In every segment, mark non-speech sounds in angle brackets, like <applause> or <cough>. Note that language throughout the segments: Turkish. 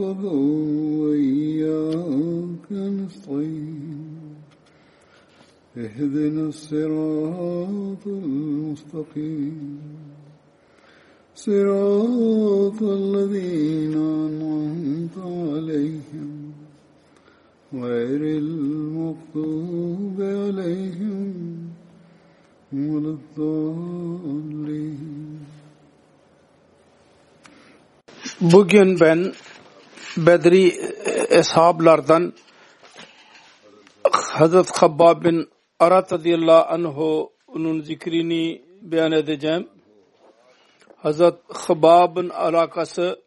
نعبد وإياك نستعين. اهدنا الصراط المستقيم. صراط الذين أنعمت عليهم. غير المغضوب عليهم ولا الضالين. Bugün ben Bedri eshablardan Hazret Habbab bin Arat radıyallahu anh'un zikrini beyan edeceğim. Hazret Habbab'ın alakası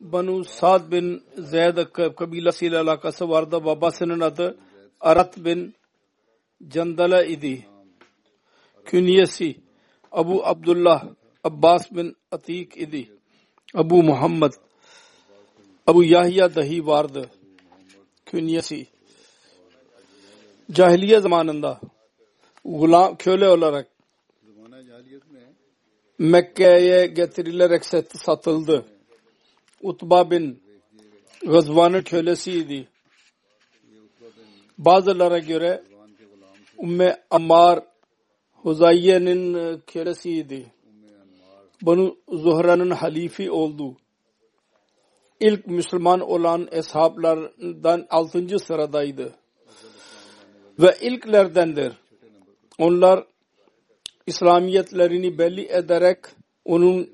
Banu Sad bin Zeyd kabilesiyle alakası vardı. Babasının adı Arat bin Candala idi. Künyesi Abu Abdullah Abbas bin Atik idi. Abu Muhammed Abu Yahya dahi vardı. Künyesi. Cahiliye zamanında gulam köle olarak Mekke'ye getirilerek satıldı. Utba bin Gazvan'ın kölesiydi. Bazılara göre Umme Ammar Huzayye'nin kölesiydi. Banu Zuhra'nın halifi oldu. İlk Müslüman olan eshablardan altıncı sıradaydı. Ve ilklerdendir. Onlar İslamiyetlerini belli ederek onun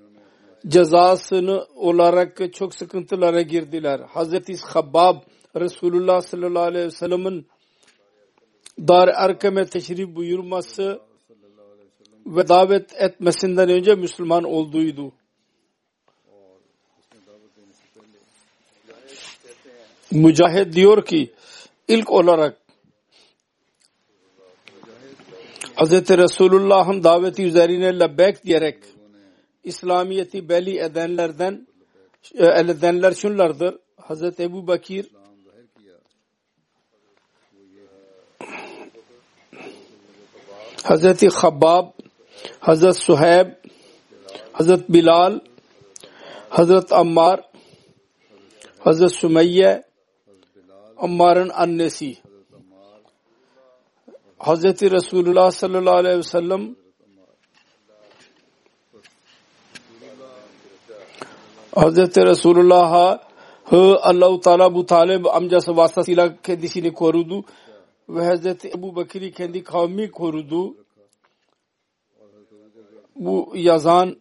cezasını olarak çok sıkıntılara girdiler. Hazreti Habbab Resulullah sallallahu aleyhi ve sellem'in Dar Erkem'e teşrif buyurması ve davet etmesinden önce Müslüman olduydu. Mücahit diyor ki ilk olarak Hz. Resulullah'ın daveti üzerine lebbek diyerek İslamiyeti belli edenlerden edenler şunlardır. Hz. Ebu Bakir Hz. Khabbab Hz. Suheyb Hz. Bilal Hz. Ammar Hz. Sümeyye Ammar'ın annesi Hz. Resulullah sallallahu aleyhi ve sellem Hz. Resulullah'a Allah-u Teala bu Talib amcası vasıtasıyla kendisini korudu ve Hz. Ebu Bakır'ı kendi kavmi korudu. Bu yazan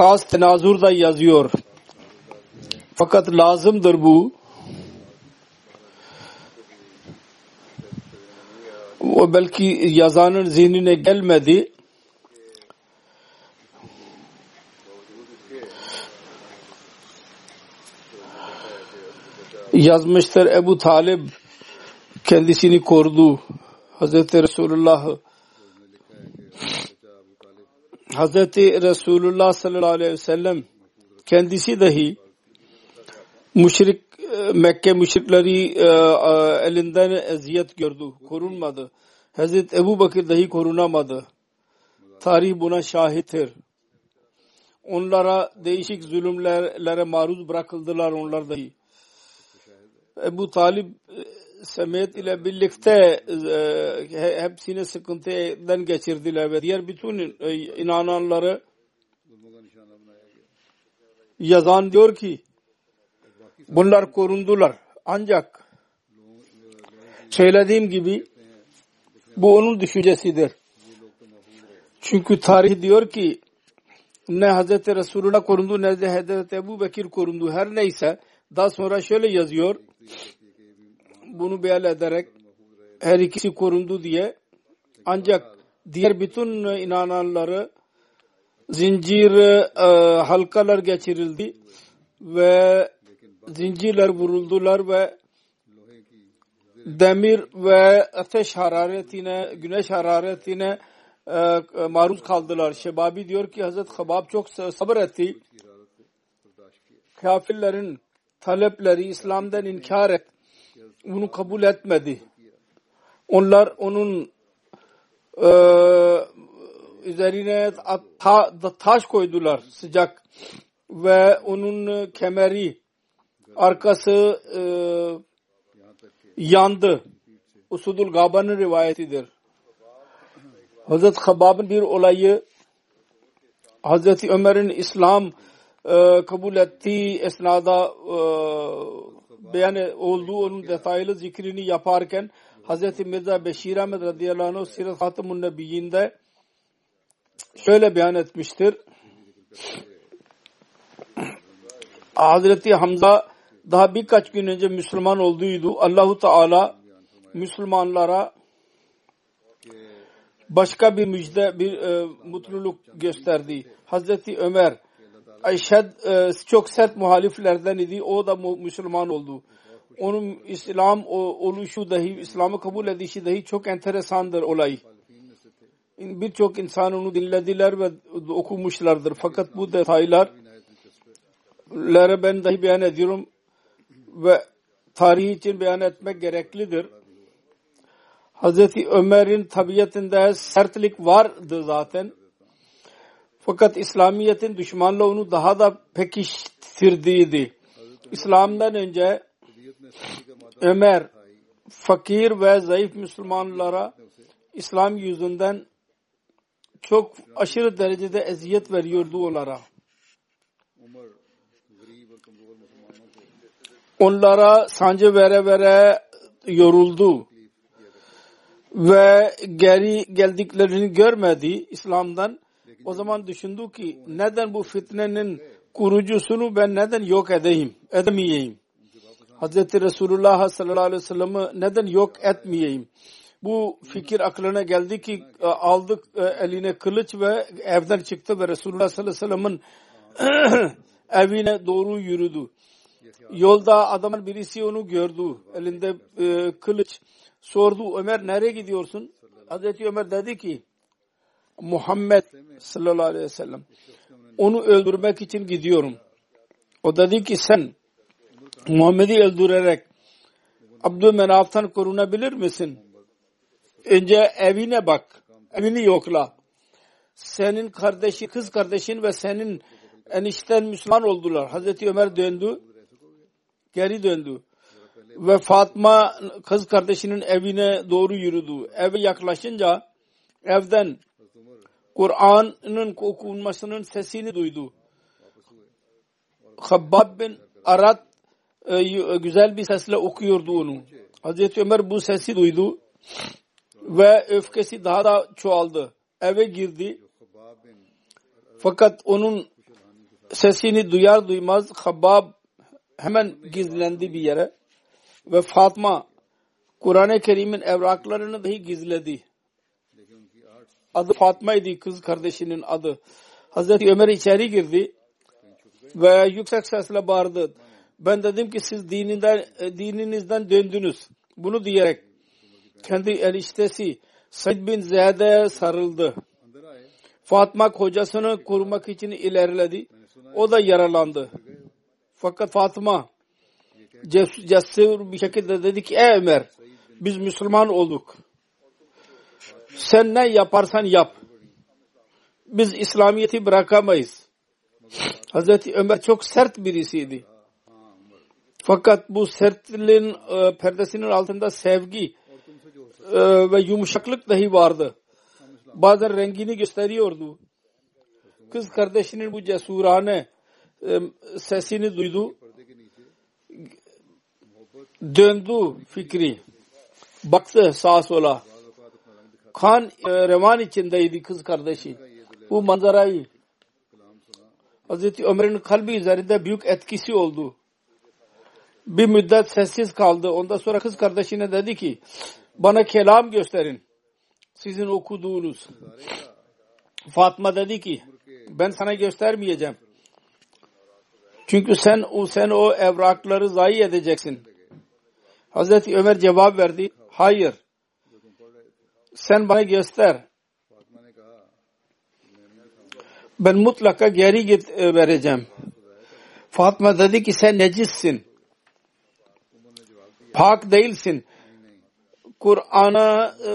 has tenazurda yazıyor. Fakat lazımdır bu. O belki yazanın zihnine gelmedi. Yazmıştır Ebu Talib kendisini korudu. Hazreti Resulullah Hazreti Resulullah sallallahu aleyhi ve sellem kendisi dahi müşrik Mekke müşrikleri elinden eziyet gördü. Korunmadı. Hazreti Ebu Bakır dahi korunamadı. Tarih buna şahittir. Onlara değişik zulümlere maruz bırakıldılar onlar dahi. Ebu Talib Samet ile birlikte e, hepsini sıkıntıdan geçirdiler ve diğer bütün e, inananları yazan diyor ki bunlar korundular. Ancak söylediğim gibi bu onun düşüncesidir. Çünkü tarih diyor ki ne Hazreti Resulullah korundu ne de Hazreti Ebu Bekir korundu. Her neyse daha sonra şöyle yazıyor. Bunu beyan ederek her ikisi korundu diye. Ancak diğer bütün inananları zincir e, halkalar geçirildi ve zincirler vuruldular ve demir ve ateş hararetine, güneş hararetine e, maruz kaldılar. Şebabi diyor ki Hazret Habab çok sabır etti. Kafirlerin talepleri İslam'dan inkar et. Bunu kabul etmedi. Onlar onun e, üzerine ta, taş koydular sıcak ve onun kemeri arkası e, yandı. Usudul Gaba'nın rivayetidir. Hazret Habab'ın bir olayı Hazreti Ömer'in İslam e, kabul ettiği esnada e, beyan olduğu onun detaylı zikrini yaparken Hazreti Mirza Beşir Ahmet radıyallahu anh Sirat Hatamun Nebiyinde şöyle beyan etmiştir. Hazreti Hamza daha birkaç gün önce Müslüman olduydu. Allahu Teala Müslümanlara başka bir müjde, bir e, mutluluk gösterdi. Hazreti Ömer Ayşed e, çok sert muhaliflerden idi. O da Müslüman oldu. Onun İslam oluşu dahi, İslam'ı kabul edişi dahi çok enteresandır olay. Birçok insan onu dinlediler ve okumuşlardır. Fakat bu detaylar ben dahi beyan ediyorum ve tarih için beyan etmek gereklidir. Hazreti Ömer'in tabiatında sertlik vardı zaten. Fakat İslamiyet'in düşmanlığı onu daha da pekiştirdiydi. İslam'dan önce Ömer fakir ve zayıf Müslümanlara İslam yüzünden çok aşırı derecede eziyet veriyordu onlara. Onlara sancı vere vere yoruldu ve geri geldiklerini görmedi İslam'dan. O zaman düşündü ki neden bu fitnenin kurucusunu ben neden yok edeyim, edemeyeyim? Hazreti Resulullah sallallahu aleyhi ve sellem'i neden yok etmeyeyim? Bu fikir aklına geldi ki e, aldık e, eline kılıç ve evden çıktı ve Resulullah sallallahu aleyhi ve sellem'in <clears throat> evine doğru yürüdü. Yolda adamın birisi onu gördü. Elinde e, kılıç sordu Ömer nereye gidiyorsun? Hazreti Ömer dedi ki Muhammed sallallahu aleyhi ve sellem onu öldürmek için gidiyorum. O dedi ki sen Muhammed'i öldürerek Abdülmenaf'tan korunabilir misin? Önce evine bak. Evini yokla. Senin kardeşi, kız kardeşin ve senin enişten Müslüman oldular. Hazreti Ömer döndü. Geri döndü ve Fatma kız kardeşinin evine doğru yürüdü. Eve yaklaşınca evden Kur'an'ın okunmasının sesini duydu. Habbab bin Arat e, güzel bir sesle okuyordu onu. Hazreti Ömer bu sesi duydu ve öfkesi daha da çoğaldı. Eve girdi. Fakat onun sesini duyar duymaz Habbab hemen gizlendi bir yere ve Fatma Kur'an-ı Kerim'in evraklarını dahi gizledi. Adı Fatma'ydı kız kardeşinin adı. Hazreti Ömer içeri girdi ve yüksek sesle bağırdı. Ben dedim ki siz dininden, dininizden döndünüz. Bunu diyerek kendi eniştesi Said bin Ziyad'e sarıldı. Fatma kocasını korumak için ilerledi. O da yaralandı. Fakat Fatma cesur bir şekilde dedi ki ey Ömer biz Müslüman olduk. Sen ne yaparsan yap. Biz İslamiyet'i bırakamayız. Hazreti Ömer çok sert birisiydi. Fakat bu sertliğin e, perdesinin altında sevgi e, ve yumuşaklık dahi vardı. Bazen rengini gösteriyordu. Kız kardeşinin bu cesurane e, sesini duydu. Döndü fikri. Baktı sağa sola. Kan e, revan içindeydi kız kardeşi. Bu manzarayı Hazreti Ömer'in kalbi üzerinde büyük etkisi oldu. Bir müddet sessiz kaldı. Ondan sonra kız kardeşine dedi ki bana kelam gösterin. Sizin okuduğunuz. Fatma dedi ki ben sana göstermeyeceğim. Çünkü sen o sen o evrakları zayi edeceksin. Hazreti Ömer cevap verdi. Hayır. Sen bana göster. Ben mutlaka geri git e, vereceğim. Fatma dedi ki sen necissin. Pak değilsin. Kur'an'a e,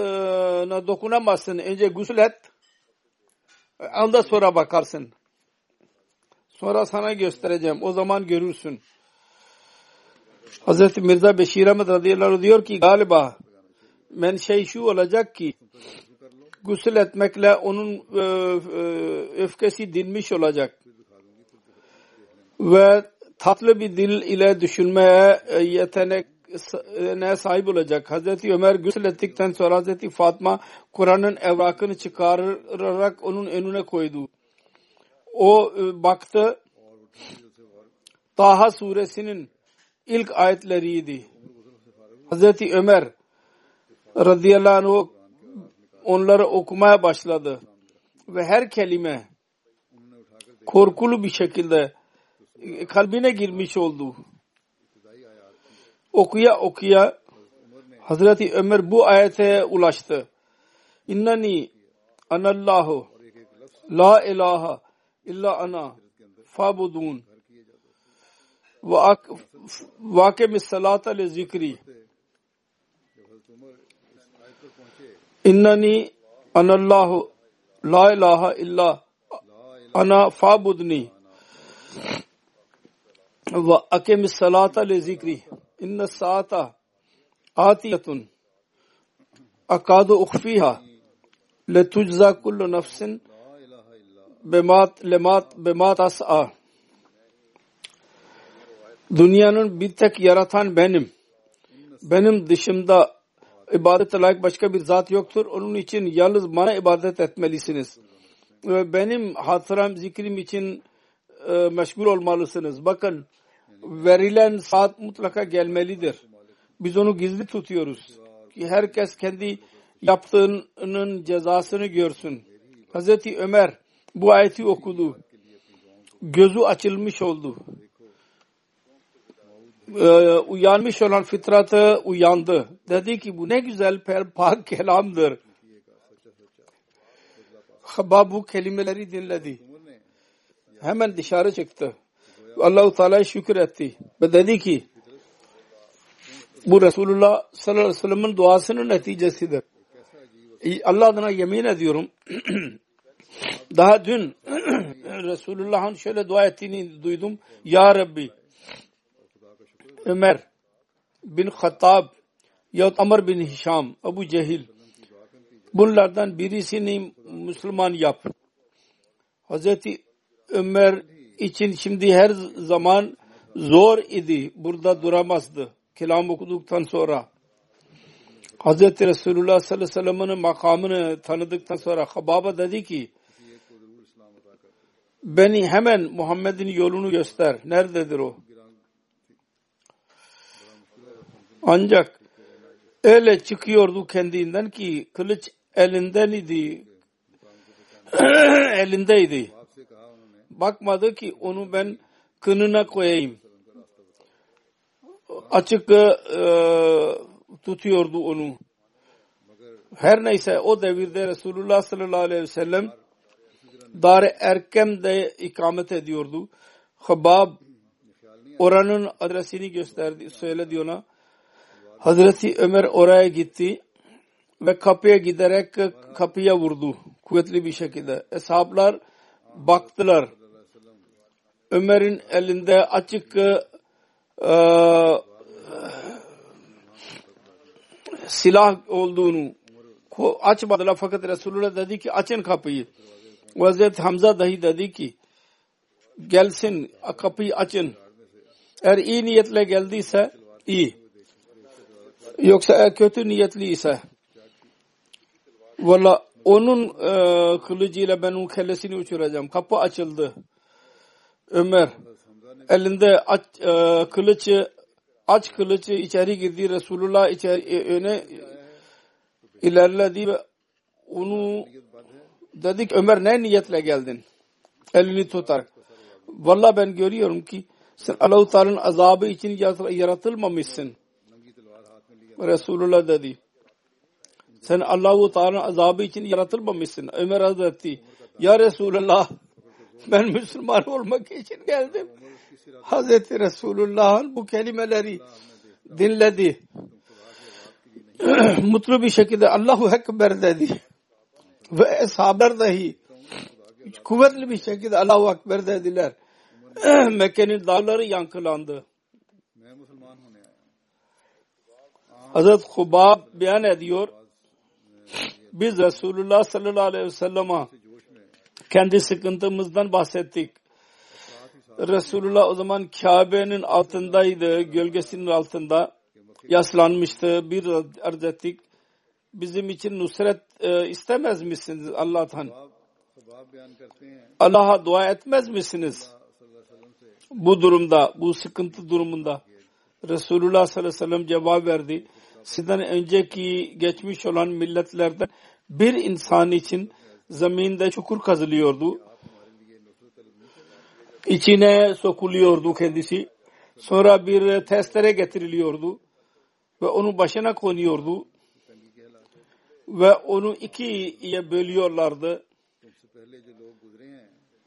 dokunamazsın. Önce gusül et. Ondan sonra bakarsın. Sonra sana göstereceğim. O zaman görürsün. Hazreti Mirza Beşir Ahmet radıyallahu diyor ki galiba men şey şu olacak ki gusül etmekle onun e, e, öfkesi dinmiş olacak. Ve tatlı bir dil ile düşünmeye e, yetenek ne sahip olacak. Hazreti Ömer gusül ettikten sonra Hazreti Fatma Kur'an'ın evrakını çıkararak onun önüne koydu. O baktı Taha suresinin ilk ayetleriydi. Hazreti Ömer radıyallahu anh onları okumaya başladı. Ve her kelime korkulu bir şekilde kalbine girmiş oldu. Okuya okuya Hazreti Ömer bu ayete ulaştı. İnnani anallahu la ilaha illa ana fabudun ve akemis salata le zikri innani anallahu la ilaha illa ana fabudni. Ve akemis salata le zikri. İnna saata atiyatun akadu ukhfiha. Letujza kullu nafsin bemat lemat bemat as'a. Dünyanın bir tek yaratan benim. Benim dışımda ibadet layık başka bir zat yoktur. Onun için yalnız bana ibadet etmelisiniz. Ve benim hatıram zikrim için e, meşgul olmalısınız. Bakın verilen saat mutlaka gelmelidir. Biz onu gizli tutuyoruz. Ki herkes kendi yaptığının cezasını görsün. Hazreti Ömer bu ayeti okudu. Gözü açılmış oldu e, uyanmış olan fitratı uyandı. Dedi ki bu ne güzel <laughs> pak kelamdır. Habab bu kelimeleri dinledi. Hemen dışarı çıktı. Allahu Teala'ya şükür etti. Ve dedi ki bu Resulullah sallallahu aleyhi ve sellem'in duasının neticesidir. Allah adına yemin ediyorum. <clears throat> Daha dün <clears throat> Resulullah'ın şöyle dua ettiğini duydum. Ya Rabbi Ömer bin Hattab yahut Amr bin Hişam, Abu Cehil bunlardan birisini Müslüman yap. Hazreti Ömer için şimdi her zaman zor idi. Burada duramazdı. Kelam okuduktan sonra. Hazreti Resulullah sallallahu aleyhi ve sellem'in makamını tanıdıktan sonra Hababa dedi ki beni hemen Muhammed'in yolunu göster. Nerededir o? Ancak öyle çıkıyordu kendinden ki kılıç elinden idi. <clears throat> elindeydi. Bakmadı ki onu ben kınına koyayım. Açık e, tutuyordu onu. Her neyse o devirde Resulullah sallallahu aleyhi ve sellem Dar-ı Erkem'de ikamet ediyordu. Habab oranın adresini gösterdi, söyledi ona. Hazreti Ömer oraya gitti ve kapıya giderek kapıya vurdu kuvvetli bir şekilde. Eshablar baktılar. Ömer'in elinde açık e, silah olduğunu açmadılar fakat Resulullah dedi ki açın kapıyı. Hazreti Hamza dahi dedi ki gelsin kapıyı açın. Eğer iyi niyetle geldiyse iyi. Yoksa eğer kötü niyetli ise valla onun e, kılıcıyla ben onun kellesini uçuracağım. Kapı açıldı. Ömer elinde aç, e, kılıcı aç kılıcı içeri girdi. Resulullah içeri e, öne ilerledi ve onu dedik Ömer ne niyetle geldin? Elini tutar. Valla ben görüyorum ki sen Allah-u Teala'nın azabı için yaratılmamışsın. Resulullah dedi. Sen Allah-u Teala'nın azabı için yaratılmamışsın. Ömer Hazreti Ya Resulullah ben Müslüman olmak için geldim. Hazreti Resulullah'ın bu kelimeleri dinledi. <clears throat> Mutlu bir şekilde Allahu Ekber dedi. Ve eshaber dahi kuvvetli bir şekilde Allahu Ekber dediler. <clears throat> Mekke'nin dağları yankılandı. Hazret Hubab beyan ediyor. Biz Resulullah sallallahu aleyhi ve sellem'e kendi sıkıntımızdan bahsettik. Resulullah o zaman Kabe'nin altındaydı, gölgesinin altında yaslanmıştı. Bir arz ettik. Bizim için nusret e, istemez misiniz Allah'tan? Allah'a dua etmez misiniz? Bu durumda, bu sıkıntı durumunda. Resulullah sallallahu aleyhi ve sellem cevap verdi. Sizden önceki geçmiş olan milletlerden bir insan için zeminde çukur kazılıyordu. İçine sokuluyordu kendisi. Sonra bir testere getiriliyordu. Ve onun başına konuyordu. Ve onu ikiye bölüyorlardı.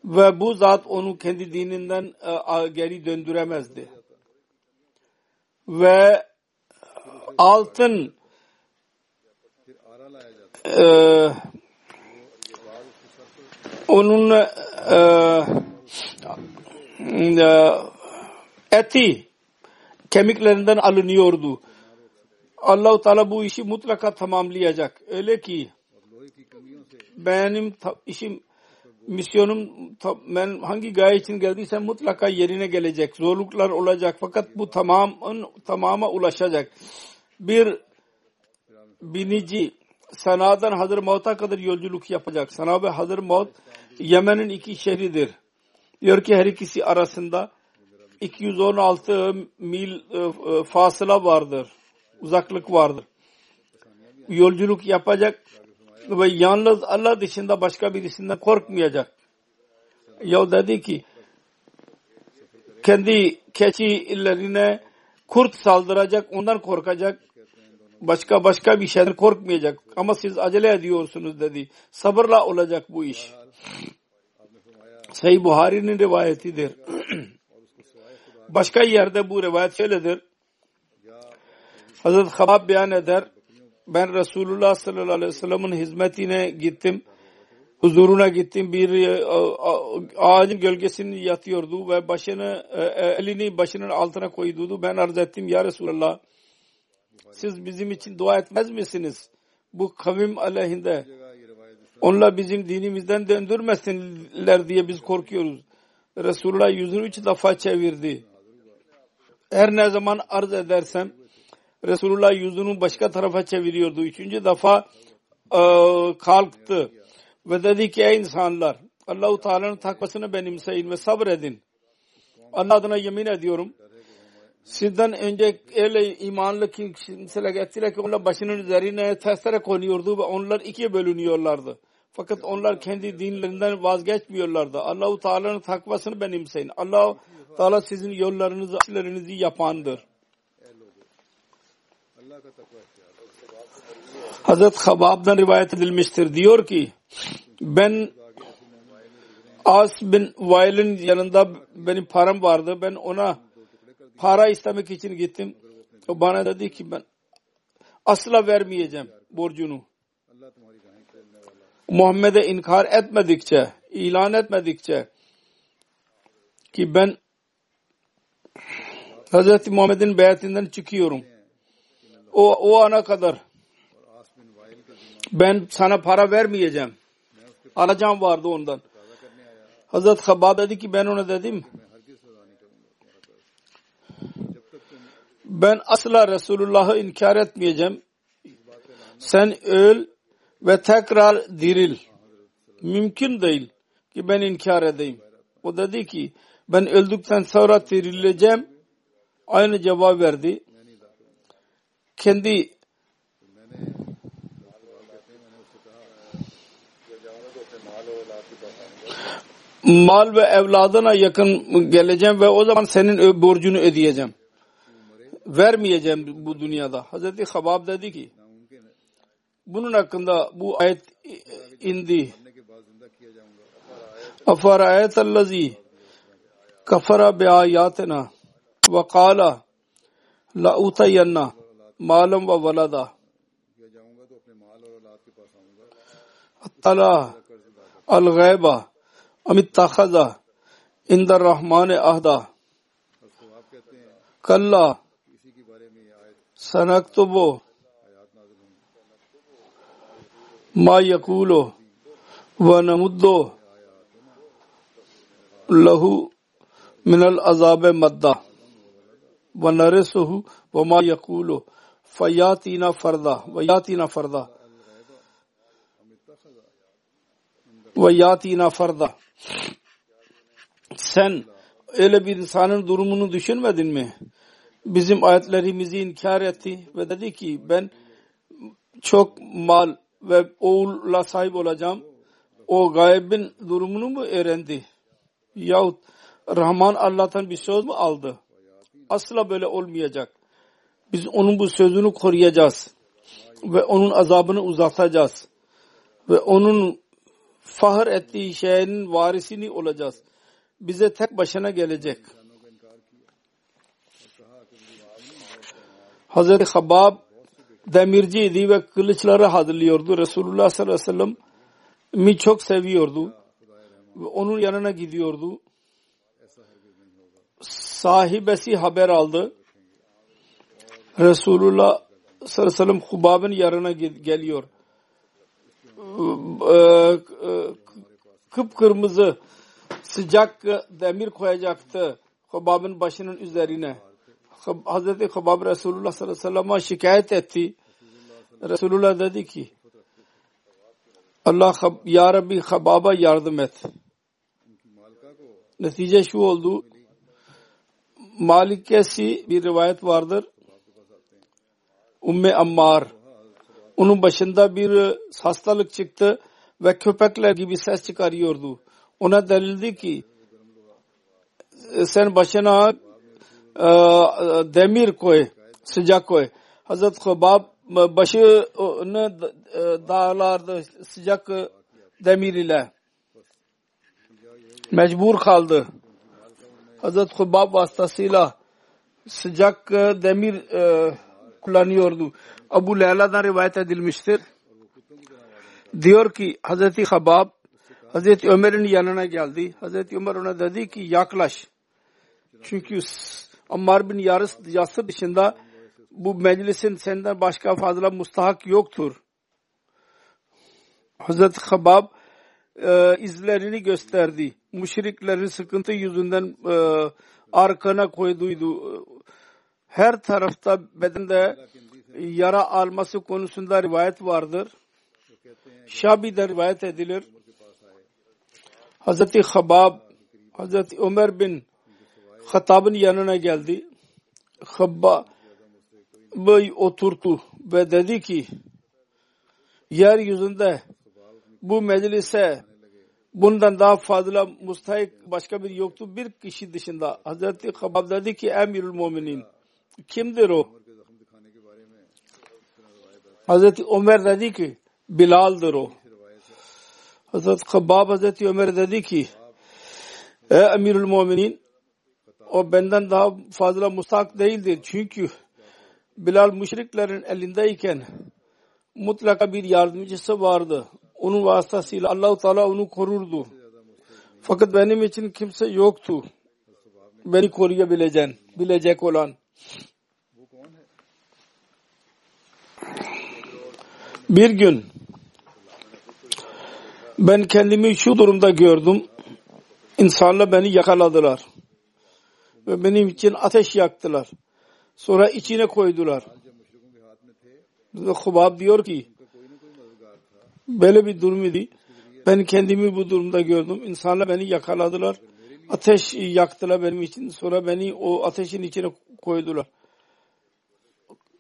Ve bu zat onu kendi dininden e, geri döndüremezdi. Ve altın e, onun e, e, eti kemiklerinden alınıyordu. Allah Teala bu işi mutlaka tamamlayacak. Öyle ki benim işim misyonum ben hangi gaye için geldiysem mutlaka yerine gelecek. Zorluklar olacak fakat bu tamamın tamama ulaşacak. Bir binici Sana'dan Hadırmaut'a kadar yolculuk yapacak. Sana ve Hadırmaut Yemen'in iki şehridir. Diyor ki her ikisi arasında 216 mil e, e, fasıla vardır. Uzaklık vardır. Yolculuk yapacak ve yalnız Allah dışında başka birisinden korkmayacak. Ya dedi ki kendi keçilerine kurt saldıracak ondan korkacak başka başka bir şeyden korkmayacak ama siz acele ediyorsunuz dedi. Sabırla olacak bu iş. Sahih Buhari'nin rivayetidir. <clears throat> başka yerde bu rivayet şöyledir. Hazreti Habab beyan eder. Ben Resulullah sallallahu aleyhi ve sellem'in hizmetine gittim. Huzuruna gittim. Bir e, ağacın gölgesini yatıyordu ve başını e, e, elini başının altına koyduğu. Ben arz ettim ya Resulullah siz bizim için dua etmez misiniz? Bu kavim aleyhinde onlar bizim dinimizden döndürmesinler diye biz korkuyoruz. Resulullah yüzünü üç defa çevirdi. Her ne zaman arz edersem Resulullah yüzünü başka tarafa çeviriyordu. Üçüncü defa e, kalktı ve dedi ki ey insanlar Allah-u Teala'nın takvasını benimseyin ve sabredin. Allah adına yemin ediyorum sizden önce öyle imanlı kimseler gettiler ki onlar başının üzerine testere konuyordu ve onlar ikiye bölünüyorlardı. Fakat onlar kendi dinlerinden vazgeçmiyorlardı. Allahu Teala'nın takvasını benimseyin. Allah Teala sizin yollarınızı, işlerinizi yapandır. Hazret Habab'dan rivayet edilmiştir. Diyor ki ben As bin Vail'in yanında benim param vardı. Ben ona para istemek için gittim. O bana dedi ki ben asla vermeyeceğim borcunu. Muhammed'e inkar etmedikçe, ilan etmedikçe ki ben Hz. Muhammed'in beyatinden çıkıyorum. O, o ana kadar ben sana para vermeyeceğim. Alacağım vardı ondan. Hazret Habab dedi ki ben ona dedim ben asla Resulullah'ı inkar etmeyeceğim. Sen öl ve tekrar diril. Mümkün değil ki ben inkar edeyim. O dedi ki ben öldükten sonra dirileceğim. Aynı cevap verdi. Kendi mal ve evladına yakın geleceğim ve o zaman senin borcunu ödeyeceğim. Vermeyeceğim bu dünyada. Hazreti Habab dedi ki bunun hakkında bu ayet indi. Afarayet allazi kafara bi ayatina ve kala la utayanna malum ve valada Tala al-gayba amit takhaza indar rahmane ahda sanaktubu ma yakulu ve namuddu lahu minal azabe madda. Ve narisuhu ve ma yakulu fayatina farda. Ve yatina farda. Ve yatina farda. Sen öyle bir insanın durumunu düşünmedin mi? Bizim ayetlerimizi inkar etti ve dedi ki ben çok mal ve oğulla sahip olacağım. O gaybin durumunu mu öğrendi? Yahut Rahman Allah'tan bir söz mü aldı? Asla böyle olmayacak. Biz onun bu sözünü koruyacağız. Ve onun azabını uzatacağız. Ve onun fahır ettiği şeyin varisini olacağız. Bize tek başına gelecek. Hazreti Habab demirciydi ve kılıçları hazırlıyordu. Resulullah sallallahu aleyhi ve sellem mi çok seviyordu. Ve onun yanına gidiyordu. Sahibesi haber aldı. Resulullah sallallahu aleyhi ve sellem Hubab'ın yanına geliyor. Kıpkırmızı sıcak demir koyacaktı Hubab'ın başının üzerine. Hazreti Hubab Resulullah sallallahu aleyhi ve sellem'e şikayet etti. Resulullah dedi ki Allah ya Rabbi Habab'a yardım et. Netice şu oldu. Malikesi bir rivayet vardır. Umme Ammar. Onun başında bir hastalık çıktı ve köpekler gibi ses çıkarıyordu. Ona denildi ki sen başına demir koy, sıcak koy. Hazret Hubab başını dağlardı sıcak demir ile. Mecbur kaldı. Hazret Hubab vasıtasıyla sıcak demir e, kullanıyordu. Abu Leyla'dan rivayet edilmiştir. Diyor ki Hazreti Habab Hazreti Ömer'in yanına geldi. Hazreti Ömer ona dedi ki yaklaş. Çünkü Ammar bin Yasır dışında bu meclisin senden başka fazla mustahak yoktur. Hazreti Habab e, izlerini gösterdi. Müşriklerin sıkıntı yüzünden e, arkana koyduydu. Her tarafta bedende yara alması konusunda rivayet vardır. Şabi'de rivayet edilir. Hazreti Habab Hazreti Ömer bin Hattab'ın yanına geldi. Habab'ı oturttu ve dedi ki yeryüzünde bu meclise bundan daha fazla mustahik başka bir yoktu bir kişi dışında. Hazreti Habab dedi ki emirül müminin kimdir o? Hazreti Ömer dedi ki Bilal'dır o. Hazreti Habab Hazreti Ömer dedi ki Ey emirül müminin o benden daha fazla mustak değildir. Çünkü Bilal müşriklerin elindeyken mutlaka bir yardımcısı vardı. Onun vasıtasıyla Allahu Teala onu korurdu. Fakat benim için kimse yoktu. beni koruyabileceğin, bilecek olan. Bir gün ben kendimi şu durumda gördüm. İnsanlar beni yakaladılar. Ve benim için ateş yaktılar. Sonra içine koydular. Hubab diyor ki böyle bir durum idi. Ben kendimi bu durumda gördüm. İnsanlar beni yakaladılar. Ateş yaktılar benim için. Sonra beni o ateşin içine koydular.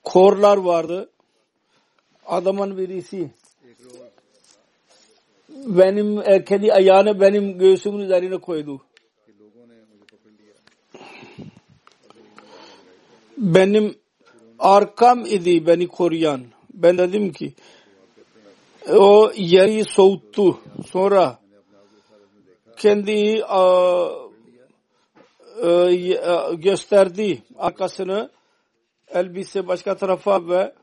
Korlar vardı. Adamın birisi benim erkeli ayağını benim göğsümün üzerine koydu. Benim arkam idi beni koruyan. Ben dedim ki o yeri soğuttu. Sonra kendi a, a, gösterdi arkasını elbise başka tarafa ve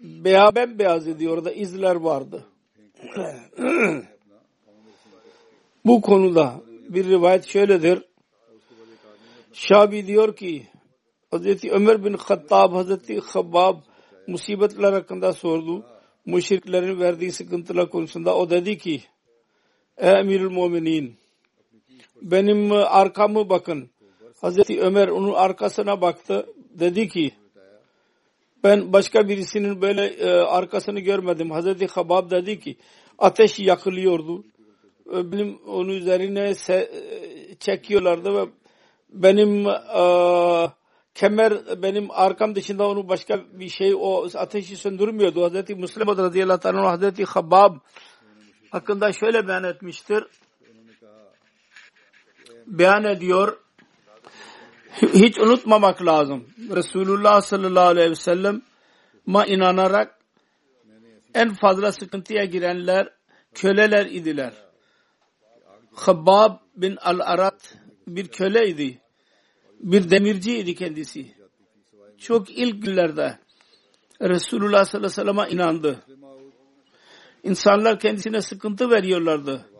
beyaz beyaz idi. Orada izler vardı. Bu konuda bir rivayet şöyledir. Şabi diyor ki Hazreti Ömer bin Hattab Hazreti Habbab musibetler hakkında sordu. Müşriklerin verdiği sıkıntılar konusunda o dedi ki Ey Emirül Muminin benim arkamı bakın. Hazreti Ömer onun arkasına baktı. Dedi ki ben başka birisinin böyle e, arkasını görmedim. Hazreti Habab dedi ki ateş yakılıyordu. E, benim onun üzerine se, e, çekiyorlardı ve benim e, kemer benim arkam dışında onu başka bir şey o ateşi söndürmüyordu. Hazreti Müslim radıyallahu anh Hazreti Habab hakkında şöyle beyan etmiştir. Beyan ediyor hiç unutmamak lazım. Resulullah sallallahu aleyhi ve sellem ma inanarak en fazla sıkıntıya girenler köleler idiler. Habbab bin al-Arat bir köleydi. Bir demirciydi kendisi. Çok ilk günlerde Resulullah sallallahu aleyhi ve sellem'e inandı. İnsanlar kendisine sıkıntı veriyorlardı.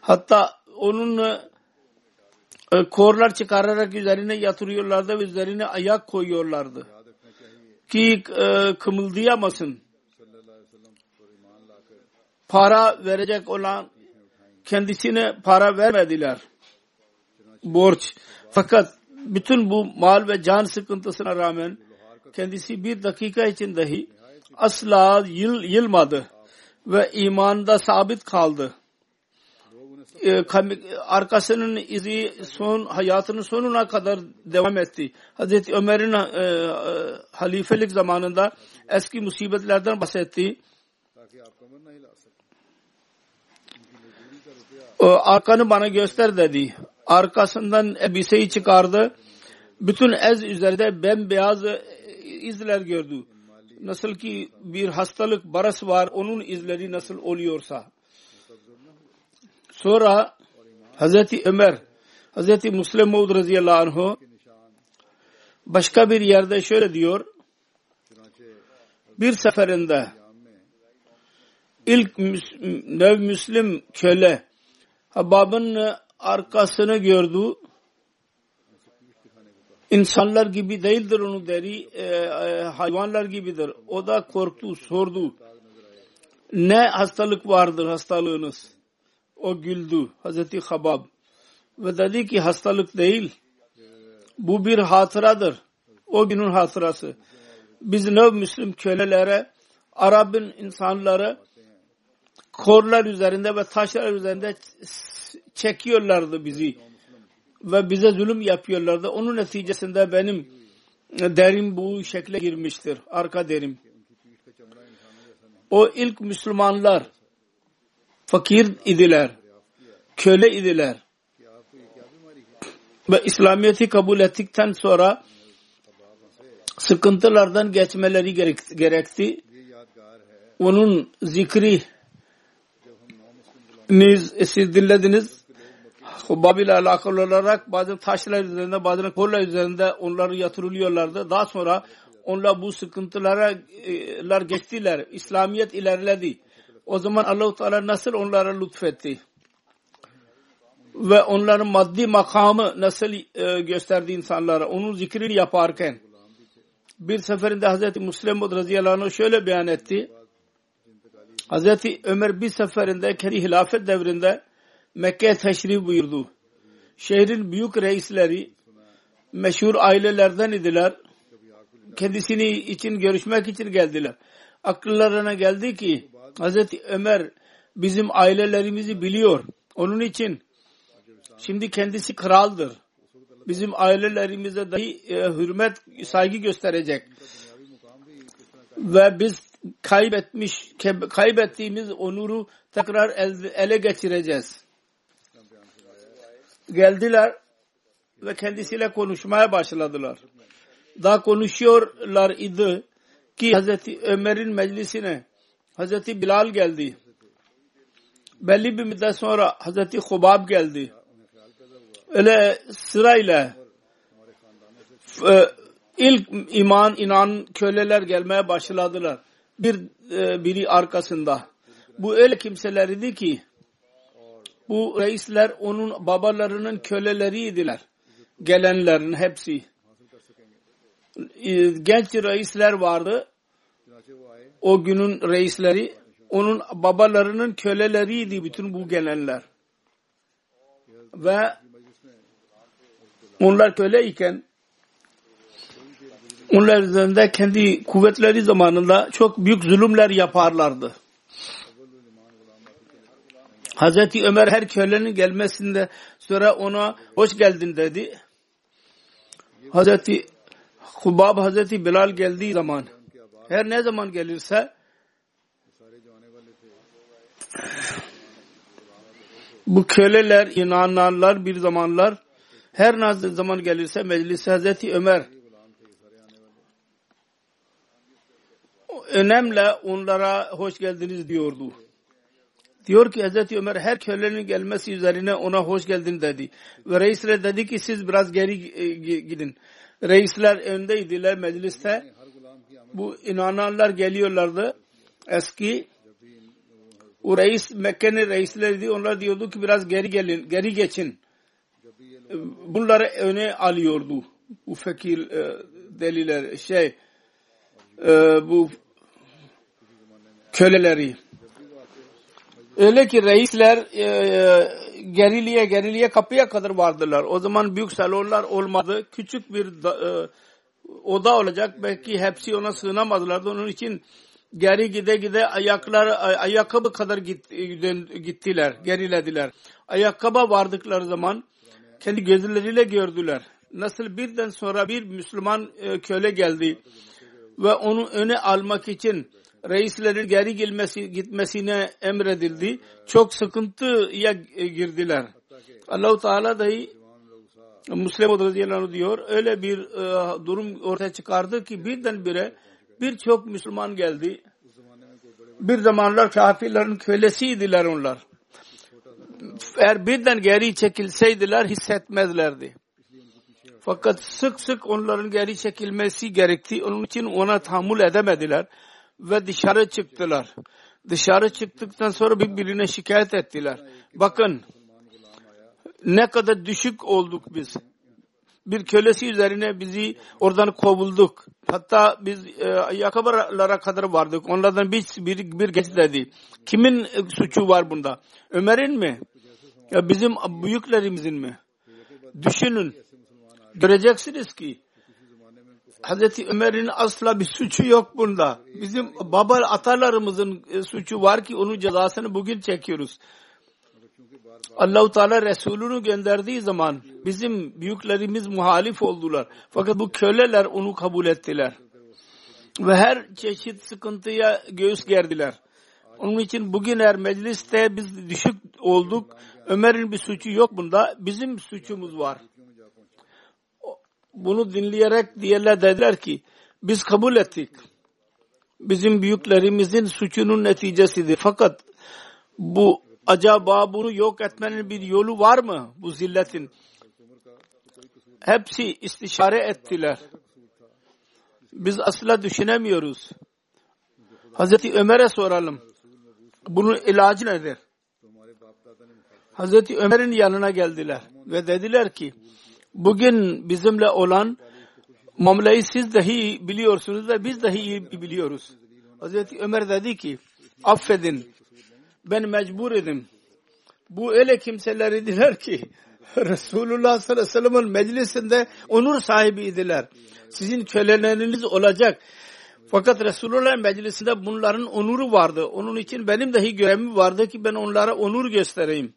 Hatta onun e, korlar çıkararak üzerine yatırıyorlardı ve üzerine ayak koyuyorlardı. Ki e, kımıldayamasın. Para verecek olan kendisine para vermediler. Borç. Fakat bütün bu mal ve can sıkıntısına rağmen kendisi bir dakika için dahi asla yıl, yılmadı ve imanda sabit kaldı e, arkasının izi son hayatının sonuna kadar devam etti. Hazreti Ömer'in e, e, halifelik zamanında eski musibetlerden bahsetti. O, arkanı bana göster dedi. Arkasından elbiseyi çıkardı. Bütün ez üzerinde bembeyaz e, izler gördü. Nasıl ki bir hastalık baras var onun izleri nasıl oluyorsa. Sonra Hazreti Ömer, Hazreti Müslim Maud radıyallahu anh'u başka bir yerde şöyle diyor. Bir seferinde ilk nev Müslim köle Habab'ın arkasını gördü. İnsanlar gibi değildir onun deri, e, e, hayvanlar gibidir. O da korktu, sordu. Ne hastalık vardır hastalığınız? O güldü Hazreti Habab ve dedi ki hastalık değil bu bir hatıradır. O günün hatırası. Biz ne Müslüm kölelere Arap'ın insanları korlar üzerinde ve taşlar üzerinde çekiyorlardı bizi ve bize zulüm yapıyorlardı. Onun neticesinde benim derim bu şekle girmiştir. Arka derim. O ilk Müslümanlar fakir idiler, köle idiler. Ve İslamiyet'i kabul ettikten sonra sıkıntılardan geçmeleri gerekti. Onun zikri siz dinlediniz. Hubab ile alakalı olarak bazı taşlar üzerinde bazı kolla üzerinde onları yatırılıyorlardı. Daha sonra onlar bu sıkıntılara e, geçtiler. İslamiyet ilerledi. O zaman Allah-u Teala nasıl onlara lütfetti? ve onların maddi makamı nasıl e, gösterdi insanlara onun zikrini yaparken bir seferinde Hazreti Müslim radıyallahu anh şöyle beyan etti. Hazreti Ömer bir seferinde kendi hilafet devrinde Mekke'ye teşrif buyurdu. Şehrin büyük reisleri meşhur ailelerden idiler. Kendisini için görüşmek için geldiler. Akıllarına geldi ki Hazreti Ömer bizim ailelerimizi biliyor. Onun için şimdi kendisi kraldır. Bizim ailelerimize dahi e, hürmet, saygı gösterecek. Ve biz kaybetmiş, kaybettiğimiz onuru tekrar ele geçireceğiz. Geldiler ve kendisiyle konuşmaya başladılar. Daha konuşuyorlar idi ki Hazreti Ömer'in meclisine Hazreti Bilal geldi. Belli bir müddet sonra Hazreti Hubab geldi. Öyle sırayla e, ilk iman inan köleler gelmeye başladılar. Bir e, biri arkasında. Bu öyle kimseler idi ki bu reisler onun babalarının köleleriydiler. Gelenlerin hepsi. E, genç reisler vardı. O günün reisleri onun babalarının köleleriydi bütün bu gelenler. Ve onlar köleyken onlar üzerinde kendi kuvvetleri zamanında çok büyük zulümler yaparlardı. Hazreti Ömer her kölenin gelmesinde sonra ona hoş geldin dedi. Hazreti Hubab Hazreti Bilal geldiği zaman her ne zaman gelirse bu köleler inananlar bir zamanlar her ne zaman gelirse meclise Hazreti Ömer önemle onlara hoş geldiniz diyordu. Diyor ki Hz. Ömer her kölenin gelmesi üzerine ona hoş geldin dedi. Ve reisler dedi ki siz biraz geri e, gidin. Reisler öndeydiler mecliste. Bu inananlar geliyorlardı. Eski o reis Mekke'nin reisleriydi. Onlar diyordu ki biraz geri gelin, geri geçin. Bunları öne alıyordu. Bu fakir e, deliler şey e, bu köleleri. Öyle ki reisler e, e, geriliye geriliye kapıya kadar vardılar. O zaman büyük salonlar olmadı. Küçük bir da, e, oda olacak. Belki hepsi ona sığınamadılardı. Onun için geri gide gide ayaklar ayakkabı kadar git, gittiler. Gerilediler. Ayakkabı vardıkları zaman kendi gözleriyle gördüler. Nasıl birden sonra bir Müslüman e, köle geldi ve onu öne almak için reislerin geri gelmesi, gitmesine emredildi. Çok sıkıntıya girdiler. Allahu Teala dahi Müslim radıyallahu diyor öyle bir e, durum ortaya çıkardı ki birdenbire birçok Müslüman geldi. Bir zamanlar kafirlerin kölesiydiler onlar. Eğer birden geri çekilseydiler hissetmezlerdi. Fakat sık sık onların geri çekilmesi gerekti. Onun için ona tahammül edemediler ve dışarı çıktılar. Dışarı çıktıktan sonra birbirine şikayet ettiler. Bakın ne kadar düşük olduk biz. Bir kölesi üzerine bizi oradan kovulduk. Hatta biz e, ayakkabılara kadar vardık. Onlardan bir, bir, bir geç dedi. Kimin e, suçu var bunda? Ömer'in mi? Ya bizim büyüklerimizin mi? Düşünün. Göreceksiniz ki Hazreti Ömer'in asla bir suçu yok bunda. Bizim baba atalarımızın e, suçu var ki onun cezasını bugün çekiyoruz. Allahu Teala Resulünü gönderdiği zaman bizim büyüklerimiz muhalif oldular. Fakat bu köleler onu kabul ettiler. Ve her çeşit sıkıntıya göğüs gerdiler. Onun için bugün eğer mecliste biz düşük olduk. Ömer'in bir suçu yok bunda. Bizim suçumuz var bunu dinleyerek diğerler dediler ki biz kabul ettik. Bizim büyüklerimizin suçunun neticesidir. Fakat bu acaba bunu yok etmenin bir yolu var mı bu zilletin? Hepsi istişare ettiler. Biz asla düşünemiyoruz. Hazreti Ömer'e soralım. Bunun ilacı nedir? Hazreti Ömer'in yanına geldiler ve dediler ki bugün bizimle olan muameleyi siz dahi biliyorsunuz ve biz dahi biliyoruz. Hazreti Ömer dedi ki affedin ben mecbur edim. Bu öyle kimseler idiler ki Resulullah sallallahu aleyhi ve sellem'in meclisinde onur sahibiydiler. Sizin köleleriniz olacak. Fakat Resulullah'ın meclisinde bunların onuru vardı. Onun için benim dahi görevim vardı ki ben onlara onur göstereyim.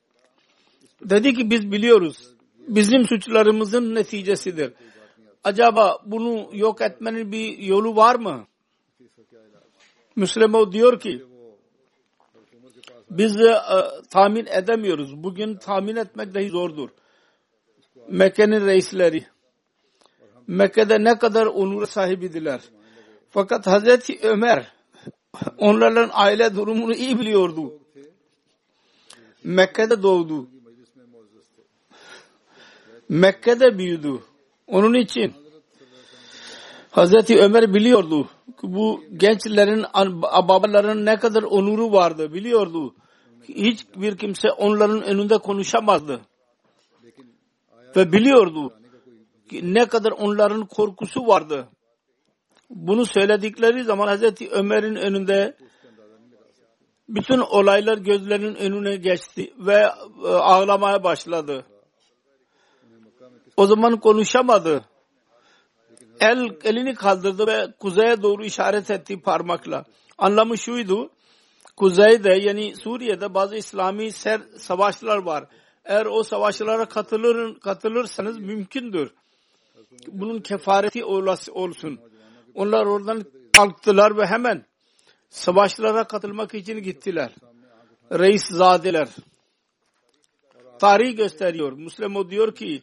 Dedi ki biz biliyoruz. Bizim suçlarımızın neticesidir. Acaba bunu yok etmenin bir yolu var mı? Müslüman diyor ki biz de e, tahmin edemiyoruz. Bugün tahmin etmek dahi zordur. Mekke'nin reisleri Mekke'de ne kadar onur sahibidiler. Fakat Hazreti Ömer onların aile durumunu iyi biliyordu. Mekke'de doğdu. Mekke'de büyüdü. Onun için Hazreti Ömer biliyordu ki bu gençlerin babaların ne kadar onuru vardı biliyordu. Hiçbir kimse onların önünde konuşamazdı. Ve biliyordu ki ne kadar onların korkusu vardı. Bunu söyledikleri zaman Hazreti Ömer'in önünde bütün olaylar gözlerinin önüne geçti ve e, ağlamaya başladı. O zaman konuşamadı. El elini kaldırdı ve kuzeye doğru işaret etti parmakla. Anlamı şuydu. Kuzeyde yani Suriye'de bazı İslami ser savaşlar var. Eğer o savaşlara katılır, katılırsanız mümkündür. Bunun kefareti olsun. Onlar oradan kalktılar ve hemen savaşlara katılmak için gittiler. Reis zadeler. Tarih gösteriyor. Müslüman diyor ki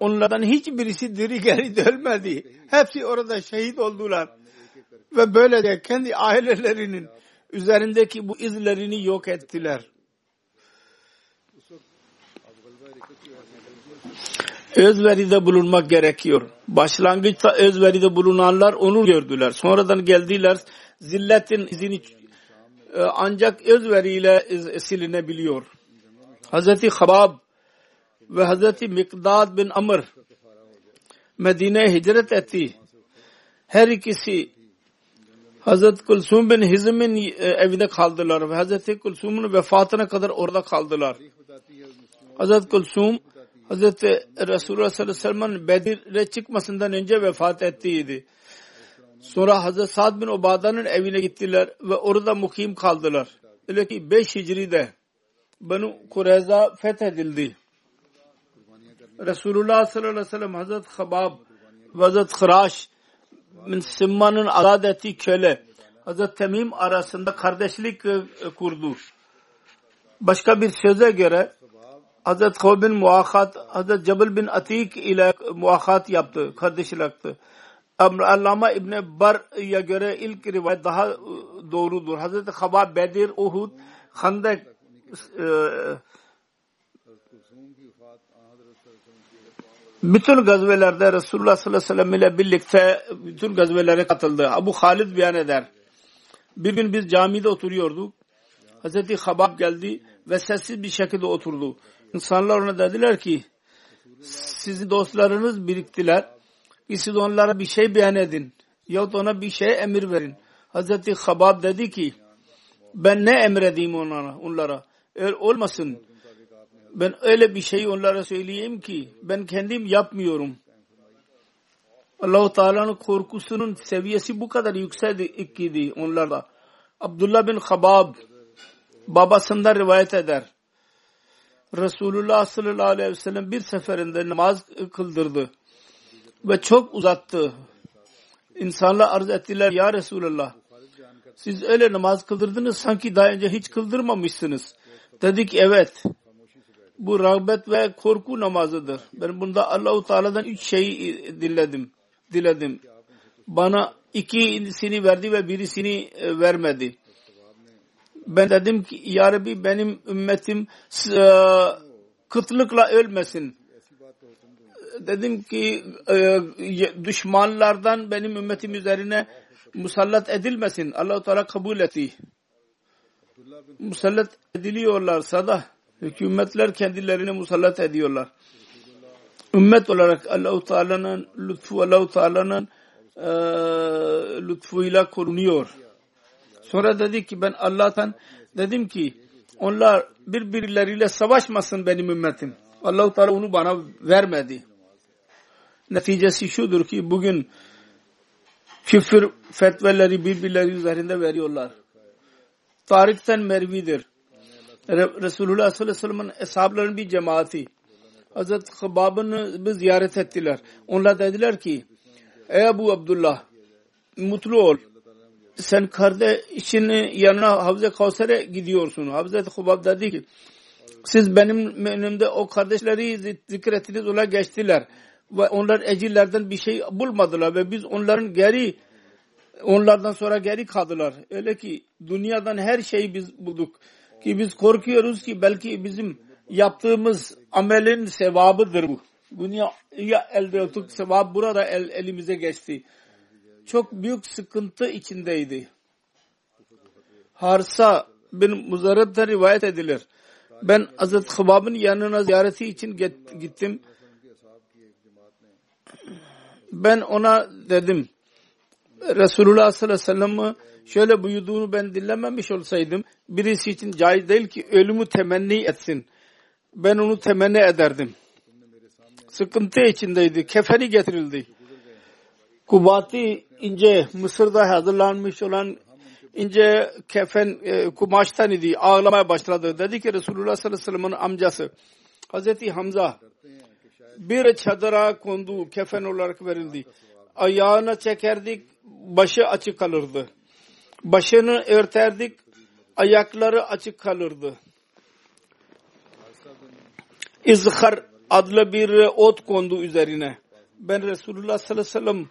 onlardan hiçbirisi diri geri dönmedi. Hepsi orada şehit oldular. Ve böylece kendi ailelerinin üzerindeki bu izlerini yok ettiler. özveride bulunmak gerekiyor. Başlangıçta özveride bulunanlar onu gördüler. Sonradan geldiler zilletin izini e, ancak özveriyle silinebiliyor. Hazreti Habab ve Hazreti Mikdad bin Amr Medine'ye hicret etti. Her ikisi Hazreti Kulsum bin Hizm'in e, evinde kaldılar ve Hazreti Kulsum'un vefatına kadar orada kaldılar. Hazreti Kulsum Hazreti Resulullah sallallahu aleyhi ve sellem'in Bedir'e çıkmasından önce vefat ettiydi. Sonra Hazreti Sa'd bin Ubada'nın evine gittiler ve orada mukim kaldılar. Öyle ki 5 Hicri'de Banu Kureyza fethedildi. Resulullah sallallahu aleyhi ve sellem Hazreti Habab ve Hazreti Khiraş bin Simma'nın azad ettiği köle Hazreti Temim arasında kardeşlik kurdu. Başka bir söze göre Hazret Khov bin Muahat, Hazret Cebel bin Atik ile muahat yaptı, kardeşlik yaptı. Allama İbni Bar'ya göre ilk rivayet daha e, doğrudur. Hazreti Habab, Bedir, Uhud, Khandek e, bütün gazvelerde Resulullah sallallahu aleyhi ve sellem ile birlikte bütün gazvelere katıldı. Abu Halid beyan eder. Bir gün biz camide oturuyorduk. Hazreti Habab geldi ve sessiz bir şekilde oturdu. İnsanlar ona dediler ki sizin dostlarınız biriktiler. Siz onlara bir şey beyan edin. Yahut ona bir şey emir verin. Hazreti Habab dedi ki ben ne emredeyim onlara, onlara. Eğer olmasın ben öyle bir şey onlara söyleyeyim ki ben kendim yapmıyorum. Allah-u Teala'nın korkusunun seviyesi bu kadar yüksek idi onlarda. Abdullah bin Habab babasından rivayet eder. Resulullah sallallahu aleyhi ve sellem bir seferinde namaz kıldırdı ve çok uzattı. İnsanlar arz ettiler ya Resulullah siz öyle namaz kıldırdınız sanki daha önce hiç kıldırmamışsınız. Dedik evet bu rağbet ve korku namazıdır. Ben bunda Allahu Teala'dan üç şeyi diledim. Diledim. Bana ikisini verdi ve birisini e, vermedi ben dedim ki ya Rabbi benim ümmetim e, kıtlıkla ölmesin. Dedim ki e, düşmanlardan benim ümmetim üzerine musallat edilmesin. Allah-u Teala kabul etti. Musallat ediliyorlarsa da Hükümetler kendilerini musallat ediyorlar. Ümmet olarak Allah-u Teala'nın lütfu Allah-u Teala'nın e, lütfuyla korunuyor. Sonra dedi ki ben Allah'tan dedim ki onlar birbirleriyle savaşmasın benim ümmetim. Allah-u Teala onu bana vermedi. Neticesi şudur ki bugün küfür fetveleri birbirleri üzerinde veriyorlar. Tarikten mervidir. Resulullah sallallahu aleyhi ve sellem'in eshablarının bir cemaati Hazreti Hıbab'ını ziyaret ettiler. Onlar dediler ki Ey Ebu Abdullah mutlu ol. Sen kardeşin yanına Havze Kavser'e gidiyorsun. Hazreti Hıbab dedi ki siz benim önümde o kardeşleri zikrettiniz ona geçtiler. Ve onlar ecillerden bir şey bulmadılar ve biz onların geri onlardan sonra geri kaldılar. Öyle ki dünyadan her şeyi biz bulduk. Ki biz korkuyoruz ki belki bizim yaptığımız amelin sevabıdır bu. Dünya elde ettik sevap burada el, elimize geçti. Çok büyük sıkıntı içindeydi. Harsa bin Muzarrab'da rivayet edilir. Ben Hazreti Hıbab'ın yanına ziyareti için gittim. Ben ona dedim Resulullah sallallahu aleyhi ve sellem'i şöyle buyurduğunu ben dinlememiş olsaydım birisi için caiz değil ki ölümü temenni etsin. Ben onu temenni ederdim. Sıkıntı içindeydi. Kefeni getirildi. Kubati ince Mısır'da hazırlanmış olan ince kefen e, kumaştan idi. Ağlamaya başladı. Dedi ki Resulullah sallallahu aleyhi ve sellem'in amcası Hazreti Hamza bir çadıra kondu kefen olarak verildi. Ayağına çekerdik başı açık kalırdı. Başını örterdik ayakları açık kalırdı. İzhar adlı bir ot kondu üzerine. Ben Resulullah sallallahu aleyhi ve sellem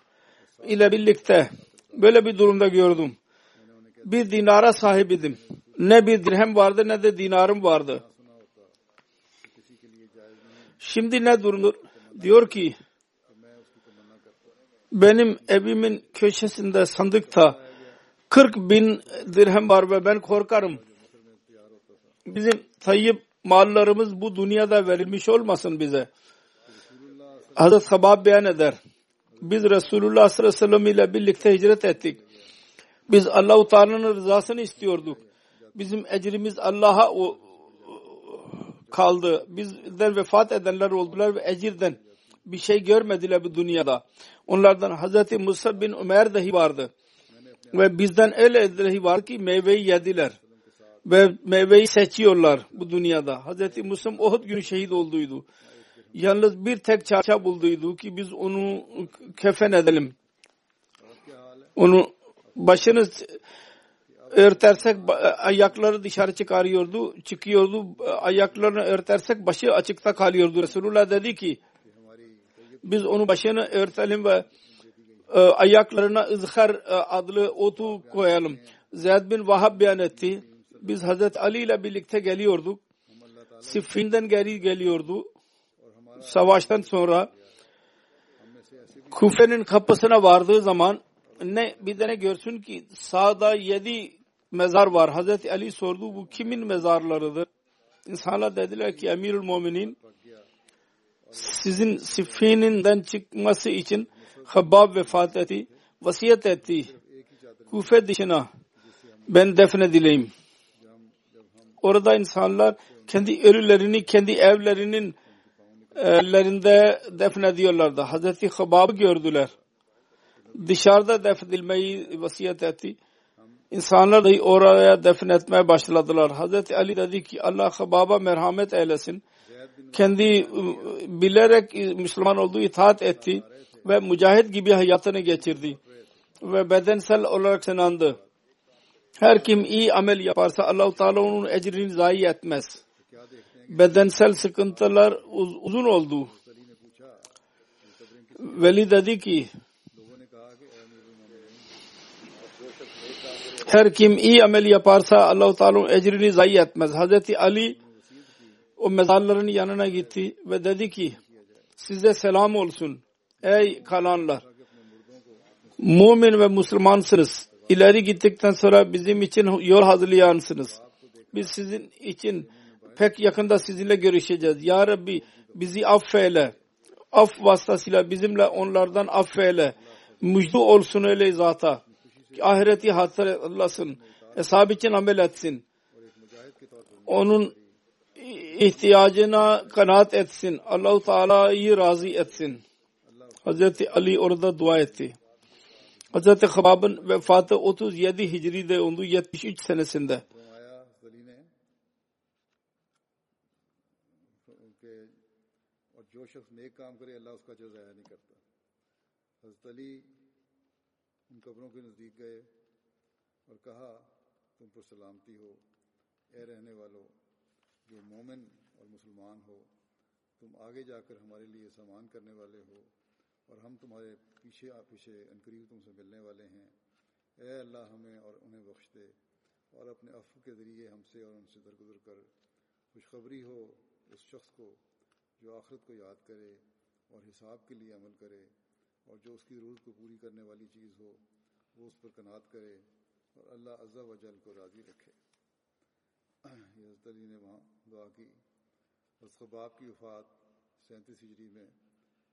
ile birlikte böyle bir durumda gördüm. Bir dinara sahibidim. Ne bir dirhem vardı ne de dinarım vardı. Şimdi ne durumdur? Diyor ki benim evimin köşesinde sandıkta 40 bin dirhem var ve ben korkarım. Bizim tayyip mallarımız bu dünyada verilmiş olmasın bize. Hazreti Habab beyan eder. Biz Resulullah sallallahu aleyhi ve sellem ile birlikte hicret ettik. Biz Allah-u Teala'nın rızasını istiyorduk. Bizim ecrimiz Allah'a kaldı. Bizden vefat edenler oldular ve ecirden bir şey görmediler bu dünyada. Onlardan Hazreti Musa bin Ömer dahi vardı. Ve bizden öyle dahi var ki meyveyi yediler. Ve meyveyi seçiyorlar bu dünyada. Hazreti Musa Uhud günü şehit olduydu. Yalnız bir tek çarşaf bulduydu ki biz onu kefen edelim. Onu başını örtersek ayakları dışarı çıkarıyordu, çıkıyordu. Ayaklarını örtersek başı açıkta kalıyordu. Resulullah dedi ki biz onu başını örtelim ve ayaklarına ızhar e, adlı otu koyalım. Zeyd bin Vahab beyan etti. Biz Hazret Ali ile birlikte geliyorduk. Siffin'den geri geliyordu. Savaştan sonra Kufe'nin kapısına vardığı zaman ne bir tane görsün ki sağda yedi mezar var. Hazreti Ali sordu bu kimin mezarlarıdır? İnsanlar dediler ki Emirül Muminin sizin Siffin'inden çıkması için Habbab vefat etti. Vasiyet etti. Kufe dışına ben defnedileyim. Orada insanlar kendi ölülerini kendi evlerinin ellerinde defnediyorlardı. Hazreti Habab'ı gördüler. Dışarıda defnedilmeyi vasiyet etti. İnsanlar da oraya defnetmeye başladılar. Hazreti Ali dedi ki Allah Habab'a merhamet eylesin. Kendi ıı, bilerek Müslüman olduğu itaat etti ve mücahit gibi hayatını geçirdi. Ve bedensel olarak sınandı. Her kim iyi amel yaparsa Allah-u Teala onun ecrini zayi etmez. Bedensel sıkıntılar uz uzun oldu. Veli dedi ki her kim iyi amel yaparsa Allah-u Teala onun ecrini zayi etmez. Hazreti Ali o mezarların yanına gitti ve dedi ki size selam olsun ey kalanlar. Mumin ve Müslümansınız ileri gittikten sonra bizim için yol hazırlayansınız. Biz sizin için pek yakında sizinle görüşeceğiz. Ya Rabbi bizi affeyle. Af vasıtasıyla bizimle onlardan affeyle. Müjde olsun öyle zata. Ahireti hatırlasın. Hesap için amel etsin. Onun ihtiyacına kanaat etsin. Allahu Teala'yı razı etsin. حضرت علی اور دا دعائے تے حضرت خبابن وفات اوتو یدی ہجری دے اندو یا تشیج سنے سندہ۔ جو شخص نیک کام کرے اللہ اس کا جو ضائع نہیں کرتا۔ حضرت علی ان قبروں کے نزدیک گئے اور کہا، تم پر سلامتی ہو، اے رہنے والوں جو مومن اور مسلمان ہو، تم آگے جا کر ہمارے لیے سامان کرنے والے ہو۔ اور ہم تمہارے پیچھے آ پیچھے انقریب تم سے ملنے والے ہیں۔ اے اللہ ہمیں اور انہیں بخش دے اور اپنے عفو کے ذریعے ہم سے اور ان سے درگزر کر۔ خوشخبری ہو اس شخص کو جو آخرت کو یاد کرے اور حساب کے لیے عمل کرے اور جو اس کی ضرورت کو پوری کرنے والی چیز ہو وہ اس پر کنات کرے اور اللہ عز و جل کو راضی رکھے۔ یہ حضرت علی نے وہاں دعا کی۔ حضرت خباب کی وفات سینتیس ہجری میں